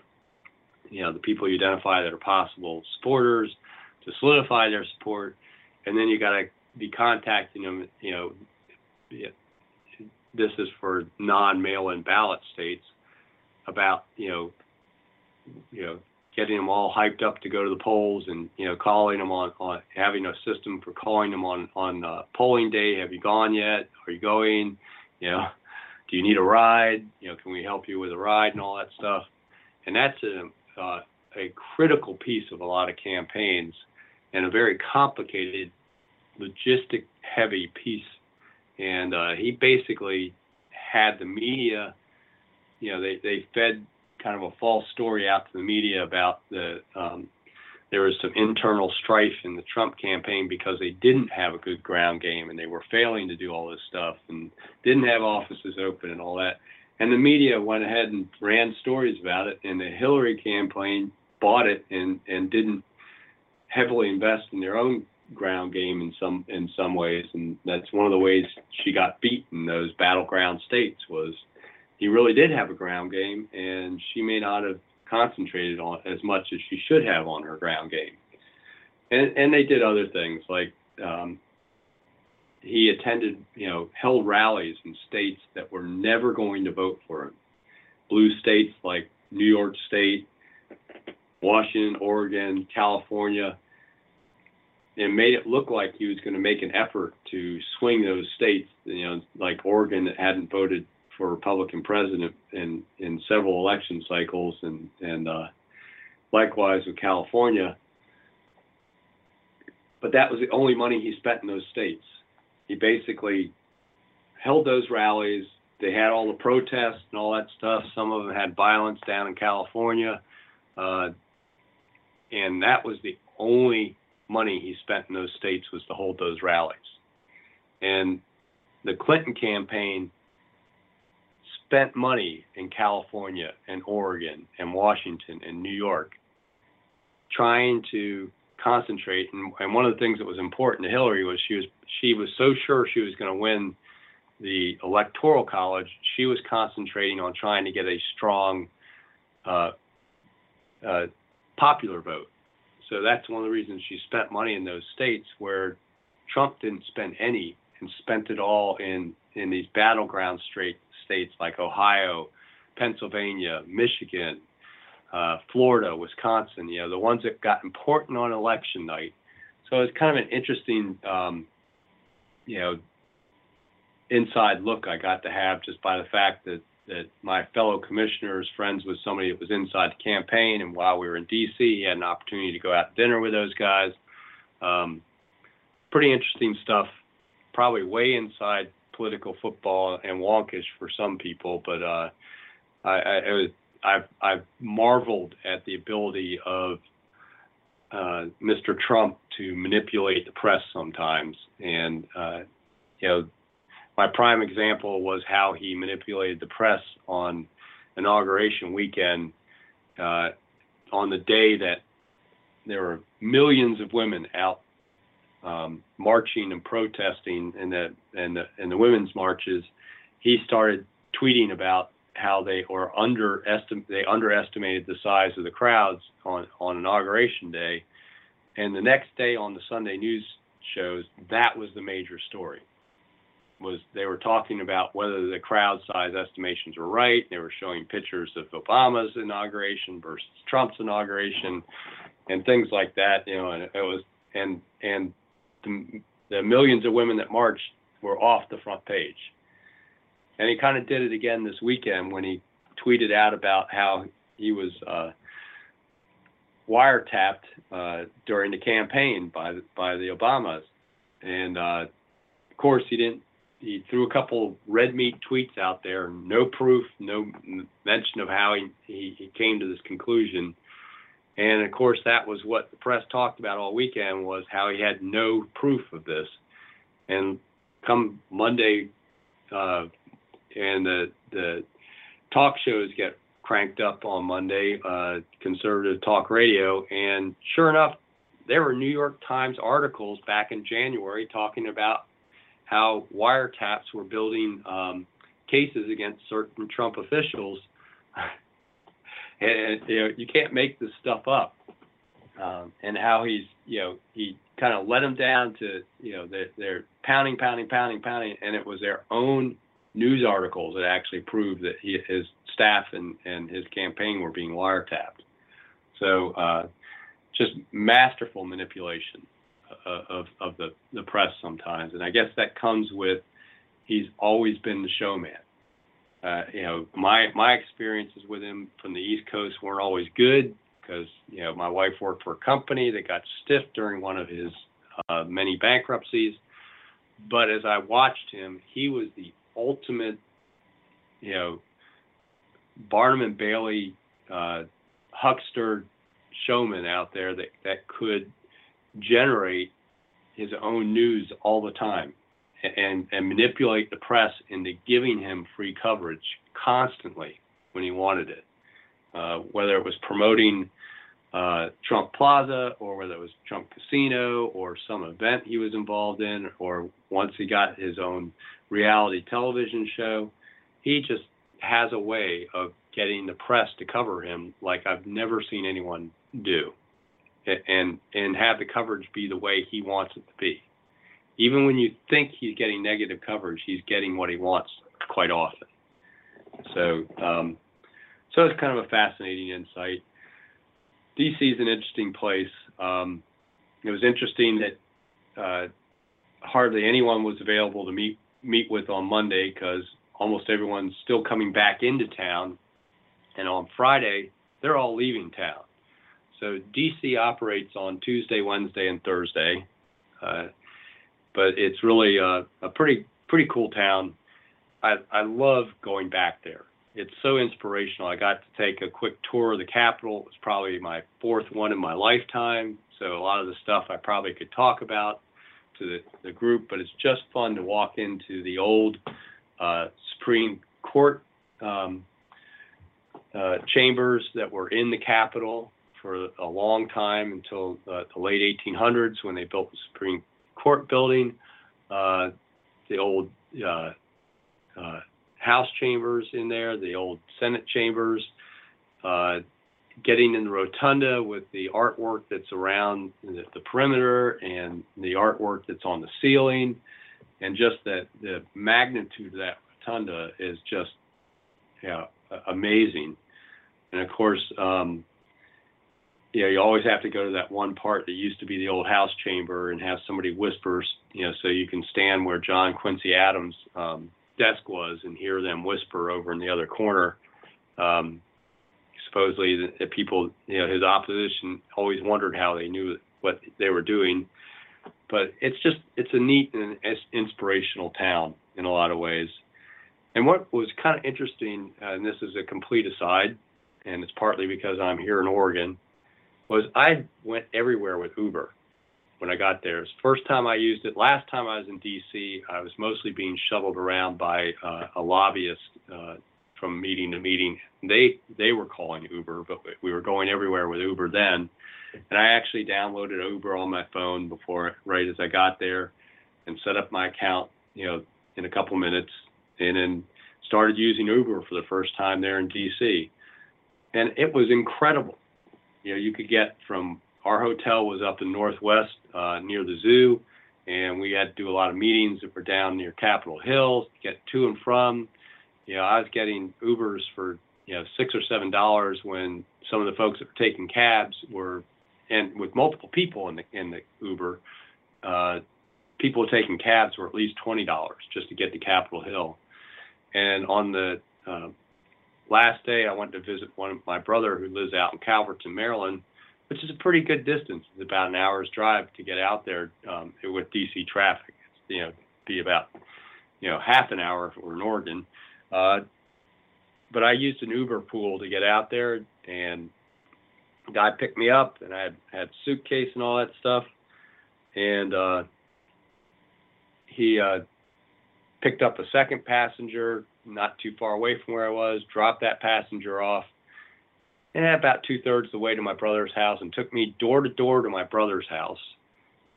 you know, the people you identify that are possible supporters to solidify their support, and then you got to be contacting them, you know, this is for non-mail-in ballot states about you know you know getting them all hyped up to go to the polls and you know calling them on on having a system for calling them on on uh, polling day. Have you gone yet? Are you going? You know do you need a ride? You know can we help you with a ride and all that stuff? And that's a uh, a critical piece of a lot of campaigns and a very complicated logistic heavy piece. And uh, he basically had the media. You know, they they fed kind of a false story out to the media about the um, there was some internal strife in the Trump campaign because they didn't have a good ground game and they were failing to do all this stuff and didn't have offices open and all that. and the media went ahead and ran stories about it, and the Hillary campaign bought it and and didn't heavily invest in their own ground game in some in some ways, and that's one of the ways she got beat in those battleground states was he really did have a ground game, and she may not have concentrated on as much as she should have on her ground game. And and they did other things like um, he attended, you know, held rallies in states that were never going to vote for him. Blue states like New York State, Washington, Oregon, California, and made it look like he was going to make an effort to swing those states, you know, like Oregon that hadn't voted for Republican president in in several election cycles, and and uh, likewise with California. But that was the only money he spent in those states. He basically held those rallies. They had all the protests and all that stuff. Some of them had violence down in California, uh, and that was the only money he spent in those states was to hold those rallies. And the Clinton campaign spent money in California and Oregon and Washington and New York trying to concentrate. And, and one of the things that was important to Hillary was she was she was so sure she was going to win the electoral college she was concentrating on trying to get a strong uh, uh, popular vote. So that's one of the reasons she spent money in those states where Trump didn't spend any and spent it all in in these battleground straight states like Ohio, Pennsylvania, Michigan, uh, Florida, Wisconsin. You know, the ones that got important on election night. So it's kind of an interesting, um, you know, inside look I got to have just by the fact that that my fellow commissioners, friends with somebody that was inside the campaign, and while we were in D.C., he had an opportunity to go out to dinner with those guys. Um, pretty interesting stuff. Probably way inside political football and wonkish for some people, but uh, I, I, I've, I've marveled at the ability of uh, Mr. Trump to manipulate the press sometimes, and uh, you know, my prime example was how he manipulated the press on inauguration weekend, uh, on the day that there were millions of women out um, marching and protesting in the in the the women's marches, he started tweeting about how they or underestim- they underestimated the size of the crowds on on inauguration day, and the next day on the Sunday news shows that was the major story. Was they were talking about whether the crowd size estimations were right. They were showing pictures of Obama's inauguration versus Trump's inauguration, and things like that. You know, and it was and and the, the millions of women that marched were off the front page. And he kind of did it again this weekend when he tweeted out about how he was uh, wiretapped uh, during the campaign by the, by the Obamas, and uh, of course he didn't. He threw a couple red meat tweets out there, no proof, no mention of how he, he, he came to this conclusion. And of course, that was what the press talked about all weekend was how he had no proof of this. And come Monday, uh, and the the talk shows get cranked up on Monday, uh, conservative talk radio, and sure enough, there were New York Times articles back in January talking about how wiretaps were building um, cases against certain Trump officials and you know you can't make this stuff up. Um, and how he's you know he kind of let them down to you know they're, they're pounding, pounding, pounding, pounding, and it was their own news articles that actually proved that he, his staff and and his campaign were being wiretapped. So uh, just masterful manipulation uh, of of the the press sometimes, and I guess that comes with he's always been the showman uh, you know, my my experiences with him from the East Coast weren't always good because you know my wife worked for a company that got stiffed during one of his uh, many bankruptcies. But as I watched him, he was the ultimate, you know, Barnum and Bailey uh, huckster showman out there that that could generate his own news all the time and and manipulate the press into giving him free coverage constantly when he wanted it, uh, whether it was promoting uh, Trump Plaza or whether it was Trump Casino or some event he was involved in, or once he got his own reality television show, he just has a way of getting the press to cover him like I've never seen anyone do, and and have the coverage be the way he wants it to be. Even when you think he's getting negative coverage, he's getting what he wants quite often. So, um, so it's kind of a fascinating insight. DC is an interesting place. Um, it was interesting that uh, hardly anyone was available to meet meet with on Monday because almost everyone's still coming back into town, and on Friday they're all leaving town. So DC operates on Tuesday, Wednesday, and Thursday, uh, but it's really a, a pretty pretty cool town. I I love going back there it's so inspirational. I got to take a quick tour of the Capitol. It was probably my fourth one in my lifetime. So a lot of the stuff I probably could talk about to the, the group, but it's just fun to walk into the old uh, Supreme Court um, uh, chambers that were in the Capitol for a long time until uh, the late 1800s when they built the Supreme Court building. Uh, the old uh, uh, House chambers in there, the old Senate chambers, uh, getting in the rotunda with the artwork that's around the, the, perimeter and the artwork that's on the ceiling, and just that the magnitude of that rotunda is just yeah amazing. And of course, um, yeah, you always have to go to that one part that used to be the old House chamber and have somebody whispers, you know, so you can stand where John Quincy Adams um, desk was and hear them whisper over in the other corner. Um, supposedly, the, the people, you know, his opposition always wondered how they knew what they were doing. But it's just, it's a neat and inspirational town in a lot of ways. And what was kind of interesting, uh, and this is a complete aside, and it's partly because I'm here in Oregon, was I went everywhere with Uber when I got there. It's the first time I used it. Last time I was in D.C., I was mostly being shuttled around by uh, a lobbyist uh, from meeting to meeting. They they were calling Uber, but we were going everywhere with Uber then. And I actually downloaded Uber on my phone before, right as I got there, and set up my account, you know, in a couple minutes, and then started using Uber for the first time there in D.C. And it was incredible. You know, you could get from our hotel was up in Northwest uh, near the zoo, and we had to do a lot of meetings that were down near Capitol Hill to get to and from. You know, I was getting Ubers for you know six or seven dollars when some of the folks that were taking cabs were, and with multiple people in the in the Uber, uh, people taking cabs were at least twenty dollars just to get to Capitol Hill. And on the uh, last day, I went to visit one of my brother who lives out in Calverton, Maryland which is a pretty good distance. It's about an hour's drive to get out there um, with DC traffic. It's, you know, be about you know half an hour if it were in Oregon. Uh, but I used an Uber pool to get out there, and the guy picked me up, and I had had suitcase and all that stuff, and uh, he uh, picked up a second passenger not too far away from where I was, dropped that passenger off, and about two thirds the way to my brother's house and took me door to door to my brother's house.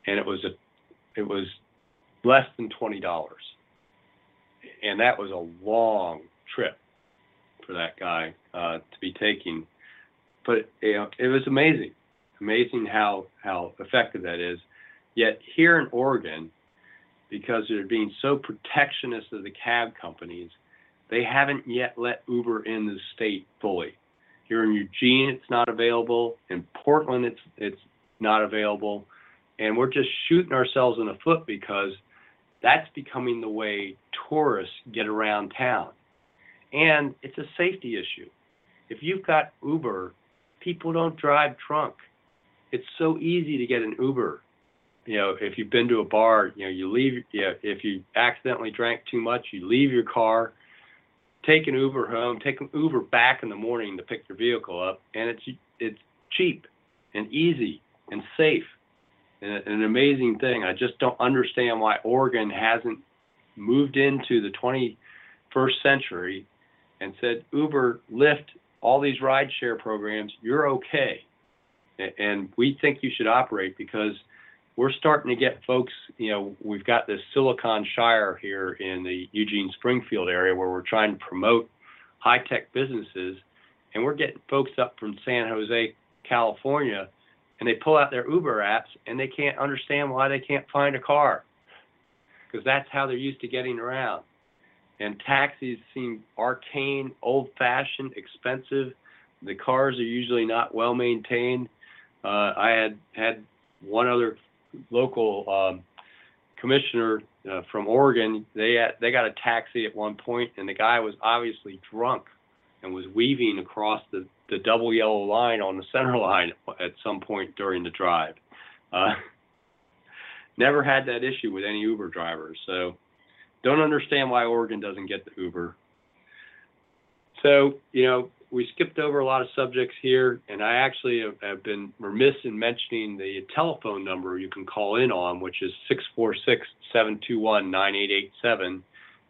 And it was a, it was less than twenty dollars, and that was a long trip for that guy uh, to be taking. But you know, it was amazing, amazing how how effective that is. Yet here in Oregon, because they're being so protectionist of the cab companies, they haven't yet let Uber in the state fully. Here in Eugene, it's not available. In Portland, it's it's not available, and we're just shooting ourselves in the foot because that's becoming the way tourists get around town, and it's a safety issue. If you've got Uber, people don't drive drunk. It's so easy to get an Uber. You know, if you've been to a bar, you know, you leave. You know, if you accidentally drank too much, you leave your car take an Uber home, take an Uber back in the morning to pick your vehicle up, and it's it's cheap and easy and safe and an amazing thing. I just don't understand why Oregon hasn't moved into the 21st century and said, Uber, Lyft, all these rideshare programs, you're okay. And we think you should operate because we're starting to get folks, you know, we've got this Silicon Shire here in the Eugene Springfield area where we're trying to promote high tech businesses. And we're getting folks up from San Jose, California, and they pull out their Uber apps and they can't understand why they can't find a car because that's how they're used to getting around. And taxis seem arcane, old fashioned, expensive. The cars are usually not well maintained. Uh, I had had one other local um, commissioner uh, from Oregon. They they got a taxi at one point, and the guy was obviously drunk and was weaving across the, the double yellow line on the center line at some point during the drive. Uh, never had that issue with any Uber drivers. So don't understand why Oregon doesn't get the Uber. So, you know, we skipped over a lot of subjects here, and I actually have, have been remiss in mentioning the telephone number you can call in on, which is 646 721 9887.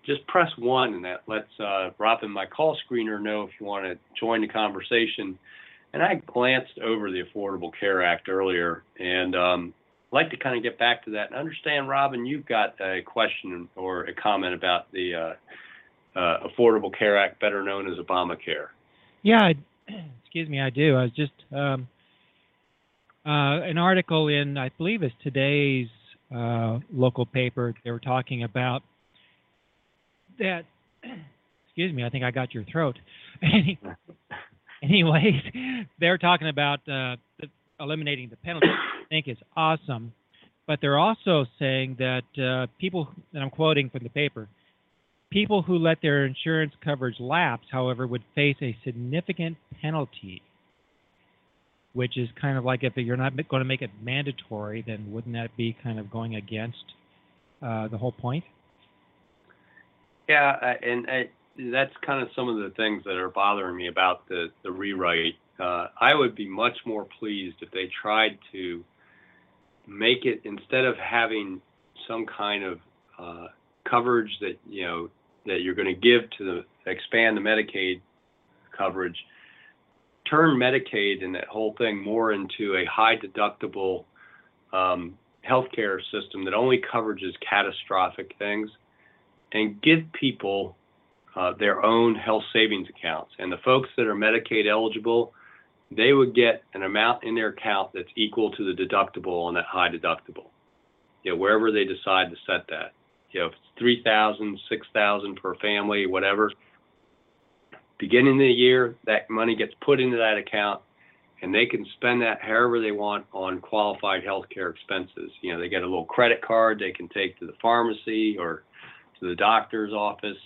Just press one, and that lets uh, Robin, my call screener, know if you want to join the conversation. And I glanced over the Affordable Care Act earlier, and um, I'd like to kind of get back to that and understand, Robin, you've got a question or a comment about the uh, uh, Affordable Care Act, better known as Obamacare.
Yeah, I, excuse me, I do. I was just um, uh, an article in, I believe, it's today's uh, local paper. They were talking about that. Excuse me, I think I got your throat. Anyways, they're talking about uh, the eliminating the penalty, I think is awesome. But they're also saying that uh, people, and I'm quoting from the paper, people who let their insurance coverage lapse, however, would face a significant penalty. Which is kind of like if you're not going to make it mandatory, then wouldn't that be kind of going against uh, the whole point?
Yeah, and that's kind of some of the things that are bothering me about the the rewrite uh, I would be much more pleased if they tried to make it instead of having some kind of uh, coverage that you know that you're going to give to the expand the Medicaid coverage, turn Medicaid and that whole thing more into a high deductible um, healthcare system that only coverages catastrophic things, and give people uh, their own health savings accounts. And the folks that are Medicaid eligible they would get an amount in their account that's equal to the deductible on that high deductible. Know, wherever they decide to set that. You know, if it's three thousand, six thousand per family, whatever. Beginning of the year, that money gets put into that account, and they can spend that however they want on qualified healthcare expenses. You know, they get a little credit card they can take to the pharmacy or to the doctor's office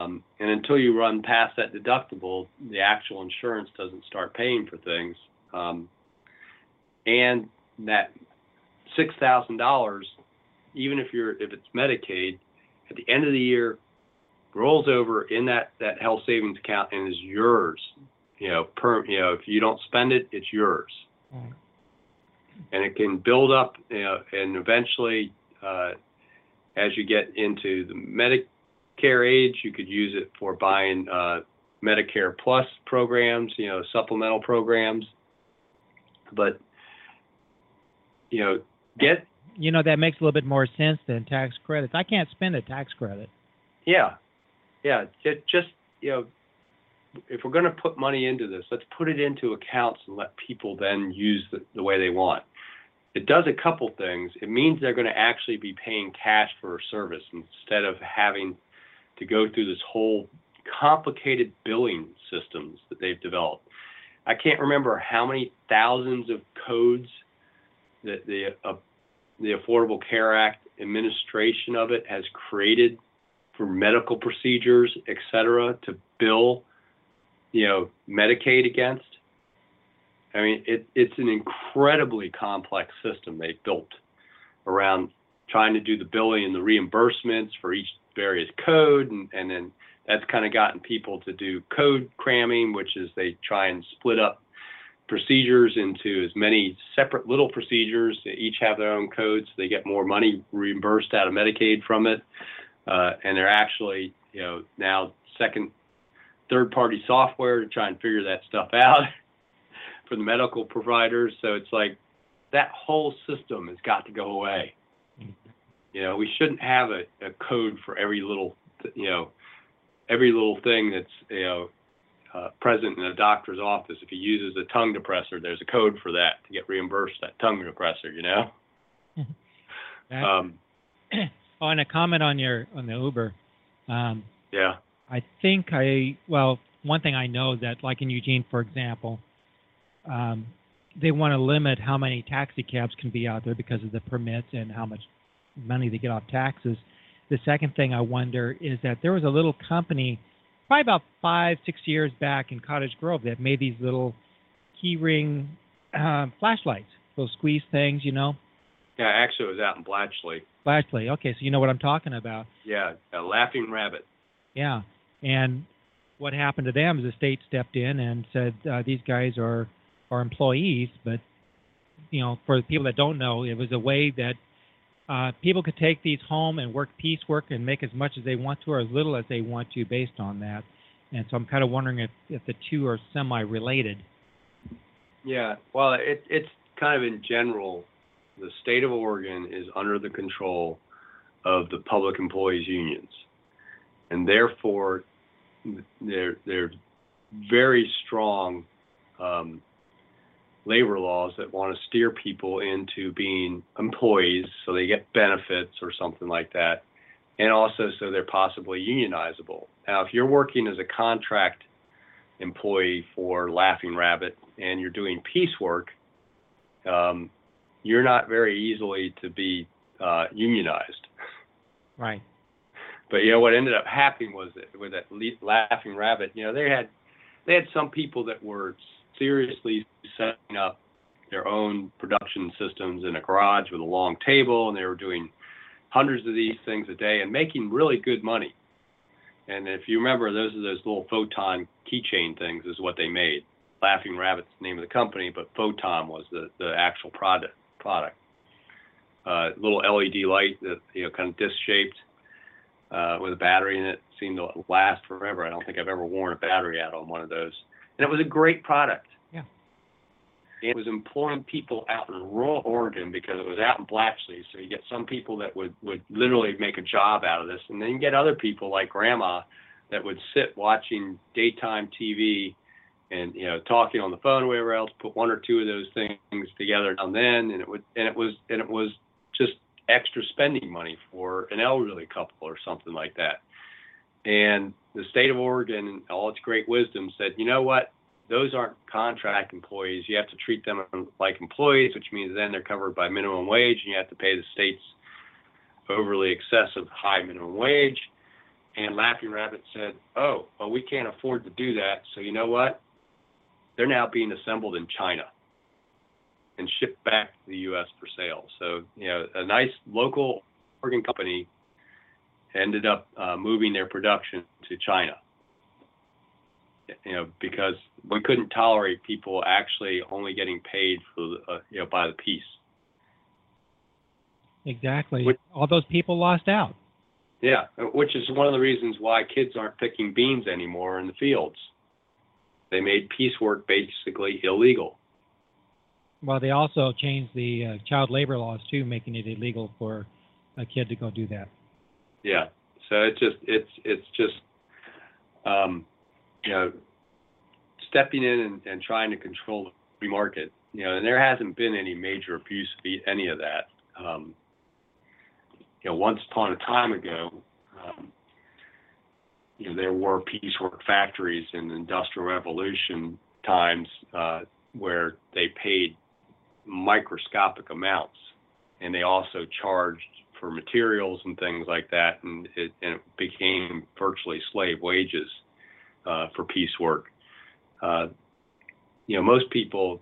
um, and until you run past that deductible, the actual insurance doesn't start paying for things. Um, and that six thousand dollars, even if you're if it's Medicaid, at the end of the year, rolls over in that that health savings account and is yours. You know, per you know, if you don't spend it, it's yours. Mm. And it can build up, you know, and eventually, uh, as you get into the Medicare age, you could use it for buying uh, Medicare Plus programs, you know, supplemental programs. But you know, get
you know that makes a little bit more sense than tax credits. I can't spend a tax credit.
Yeah, yeah. Just you know, if we're going to put money into this, let's put it into accounts and let people then use the, the way they want. It does a couple things. It means they're going to actually be paying cash for a service instead of having to go through this whole complicated billing systems that they've developed. I can't remember how many thousands of codes that the uh, the Affordable Care Act administration of it has created for medical procedures, et cetera, to bill, you know, Medicaid against. I mean, it, it's an incredibly complex system they've built around trying to do the billing and the reimbursements for each various code, and, and then that's kind of gotten people to do code cramming, which is they try and split up procedures into as many separate little procedures. They each have their own codes. They get more money reimbursed out of Medicaid from it. uh, and they're actually you know now second, third party software to try and figure that stuff out for the medical providers. So it's like that whole system has got to go away. You know, we shouldn't have a, a code for every little, you know, every little thing that's you know uh, present in a doctor's office. If he uses a tongue depressor, there's a code for that to get reimbursed that tongue depressor. You know. um,
oh, and a comment on your on the Uber. Um,
yeah.
I think I well, one thing I know that like in Eugene, for example, um, they want to limit how many taxi cabs can be out there because of the permits and how much money they get off taxes. The second thing I wonder is that there was a little company, probably about five, six years back in Cottage Grove, that made these little key ring uh, flashlights, those squeeze things, you know.
Yeah, actually, it was out in Blachly.
Blachly. Okay, so you know what I'm talking about.
Yeah, a laughing rabbit.
Yeah, and what happened to them is the state stepped in and said uh, these guys are are employees, but you know, for the people that don't know, it was a way that uh, people could take these home and work piecework and make as much as they want to or as little as they want to based on that. And so I'm kind of wondering if, if the two are semi-related.
Yeah, well, it, it's kind of in general, the state of Oregon is under the control of the public employees unions, and therefore they're they're very strong um, labor laws that want to steer people into being employees so they get benefits or something like that, and also so they're possibly unionizable. Now, if you're working as a contract employee for Laughing Rabbit and you're doing piecework, um, you're not very easily to be uh, unionized.
Right.
But you know what ended up happening was that with that Laughing Rabbit, you know they had they had some people that were seriously setting up their own production systems in a garage with a long table, and they were doing hundreds of these things a day and making really good money. And if you remember, those are those little photon keychain things is what they made. Laughing Rabbit's the name of the company, but Photon was the, the actual product. Product. Uh, little LED light that you know kind of disc shaped uh, with a battery in it seemed to last forever. I don't think I've ever worn a battery out on one of those and it was a great product.
Yeah.
It was employing people out in rural Oregon because it was out in Blachly. So you get some people that would would literally make a job out of this, and then you get other people like Grandma that would sit watching daytime TV and you know talking on the phone or whatever else. Put one or two of those things together and then, and it would and it was and it was just extra spending money for an elderly couple or something like that. And the state of Oregon, and all its great wisdom, said, you know what? Those aren't contract employees. You have to treat them like employees, which means then they're covered by minimum wage, and you have to pay the state's overly excessive high minimum wage. And Laughing Rabbit said, oh, well, we can't afford to do that. So you know what? They're now being assembled in China and shipped back to the U.S. for sale. So, you know, a nice local Oregon company ended up uh, moving their production to China. You know, because we couldn't tolerate people actually only getting paid for uh, you know by the piece.
Exactly. Which, All those people lost out.
Yeah, which is one of the reasons why kids aren't picking beans anymore in the fields. They made piecework basically illegal.
Well, they also changed the uh, child labor laws too, making it illegal for a kid to go do that.
Yeah. So it's just it's it's just um, you know stepping in and, and trying to control the market. You know, and there hasn't been any major abuse of any of that. Um, you know, once upon a time ago, um, you know, there were piecework factories in Industrial Revolution times uh, where they paid microscopic amounts, and they also charged for materials and things like that, and it, and it became virtually slave wages uh, for piecework. Uh, you know, most people,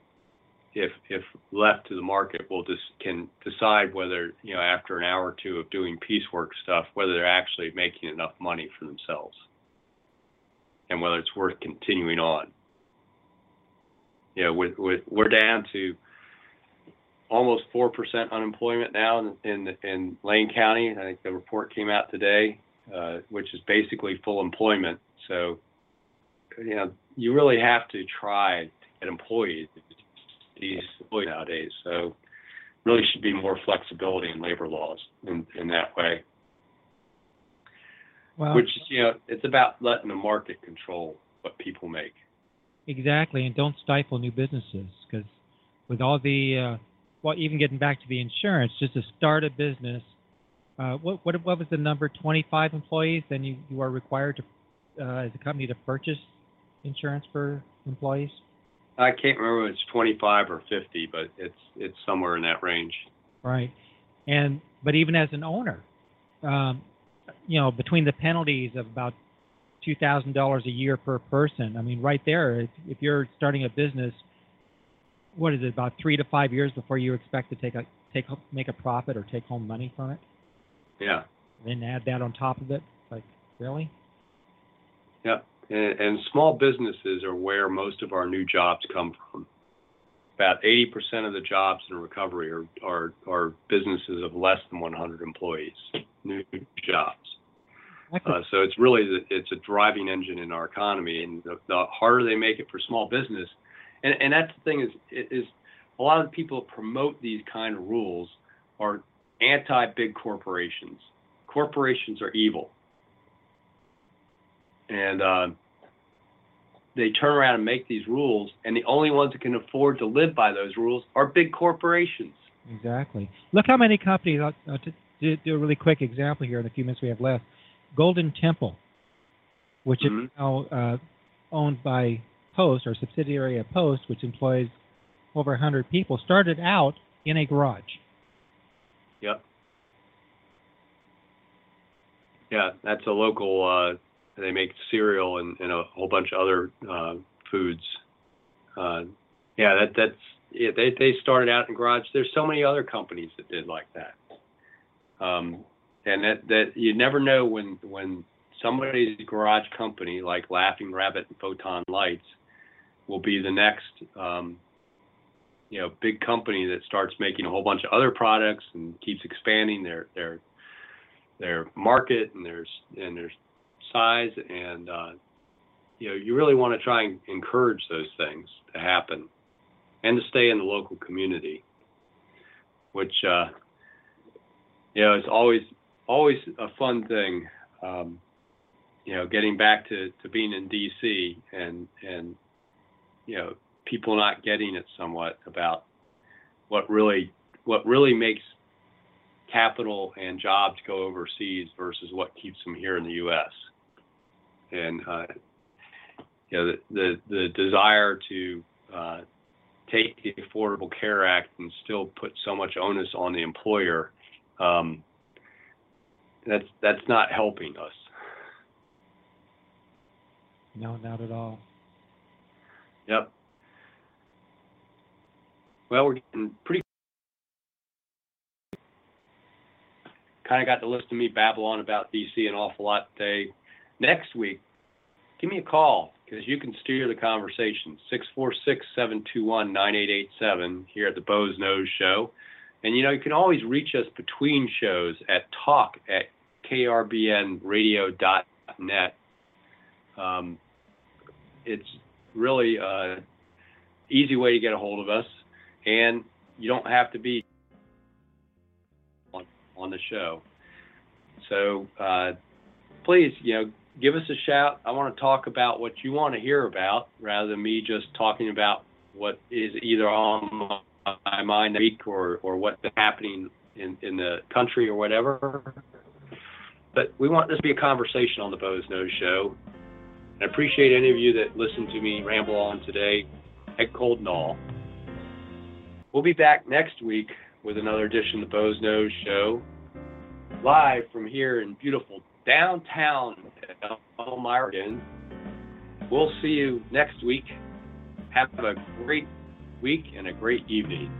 if if left to the market, will just can decide whether you know after an hour or two of doing piecework stuff whether they're actually making enough money for themselves, and whether it's worth continuing on. You know, with, with, we're down to almost four percent unemployment now in, in in Lane County. I think the report came out today. uh, which is basically full employment. So, you know, you really have to try to get employees these nowadays. So, really should be more flexibility in labor laws in, in that way.
Well,
Which you know, it's about letting the market control what people make.
exactly, and don't stifle new businesses because with all the uh, well, even getting back to the insurance, just to start a business, uh, what what what was the number? Twenty five employees, then you you are required to uh, as a company to purchase insurance for employees.
I can't remember if it's 25 or 50, but it's it's somewhere in that range.
Right. And but even as an owner, um, you know, between the penalties of about two thousand dollars a year per person, I mean, right there, if, if you're starting a business, what is it about three to five years before you expect to take a take make a profit or take home money from it,
Yeah,
and then add that on top of it? Like, really?
yeah. And, and small businesses are where most of our new jobs come from. About 80% of the jobs in recovery are, are, are businesses of less than 100 employees, new jobs. Uh, so it's really the, it's a driving engine in our economy, and the, the harder they make it for small business, and and that's the thing is is a lot of the people that promote these kind of rules are anti big corporations. Corporations are evil, and uh, they turn around and make these rules, and the only ones that can afford to live by those rules are big corporations.
exactly. Look how many companies. To do, do a really quick example here in the few minutes we have left. Golden Temple, which
Mhm.
is now uh, owned by Post or subsidiary of Post, which employs over 100 people, started out in a garage.
Yep. Yeah, that's a local. Uh, they make cereal and, and a whole bunch of other uh, foods. Uh, yeah, that that's yeah, they they started out in garage. There's so many other companies that did like that. Um, and that that you never know when when somebody's garage company like Laughing Rabbit and Photon Lights will be the next um, you know big company that starts making a whole bunch of other products and keeps expanding their their their market and their and their size. And uh, you know you really want to try and encourage those things to happen and to stay in the local community which uh, you know is always always a fun thing. Um, you know getting back to, to being in DC and and you know people not getting it somewhat about what really what really makes capital and jobs go overseas versus what keeps them here in the U.S. And uh, you know the, the the desire to uh, take the Affordable Care Act and still put so much onus on the employer. Um, that's that's not helping us.
No, not at all.
Yep. Well, we're getting pretty. Kind of got to listen to me babble on about DC an awful lot today. Next week, give me a call because you can steer the conversation. 646 721 9887 here at the Boze Noze Show. And you know, you can always reach us between shows at talk at krbnradio.net. Um, it's really uh, easy way to get a hold of us, and you don't have to be on, on the show. So uh, please, you know, give us a shout. I want to talk about what you want to hear about, rather than me just talking about what is either on my mind week or or what's happening in in the country or whatever. But we want this to be a conversation on the Boze Noze Show. I appreciate any of you that listened to me ramble on today at Cold and all. We'll be back next week with another edition of the Boze Noze Show, live from here in beautiful downtown Elmira. We'll see you next week. Have a great week and a great evening.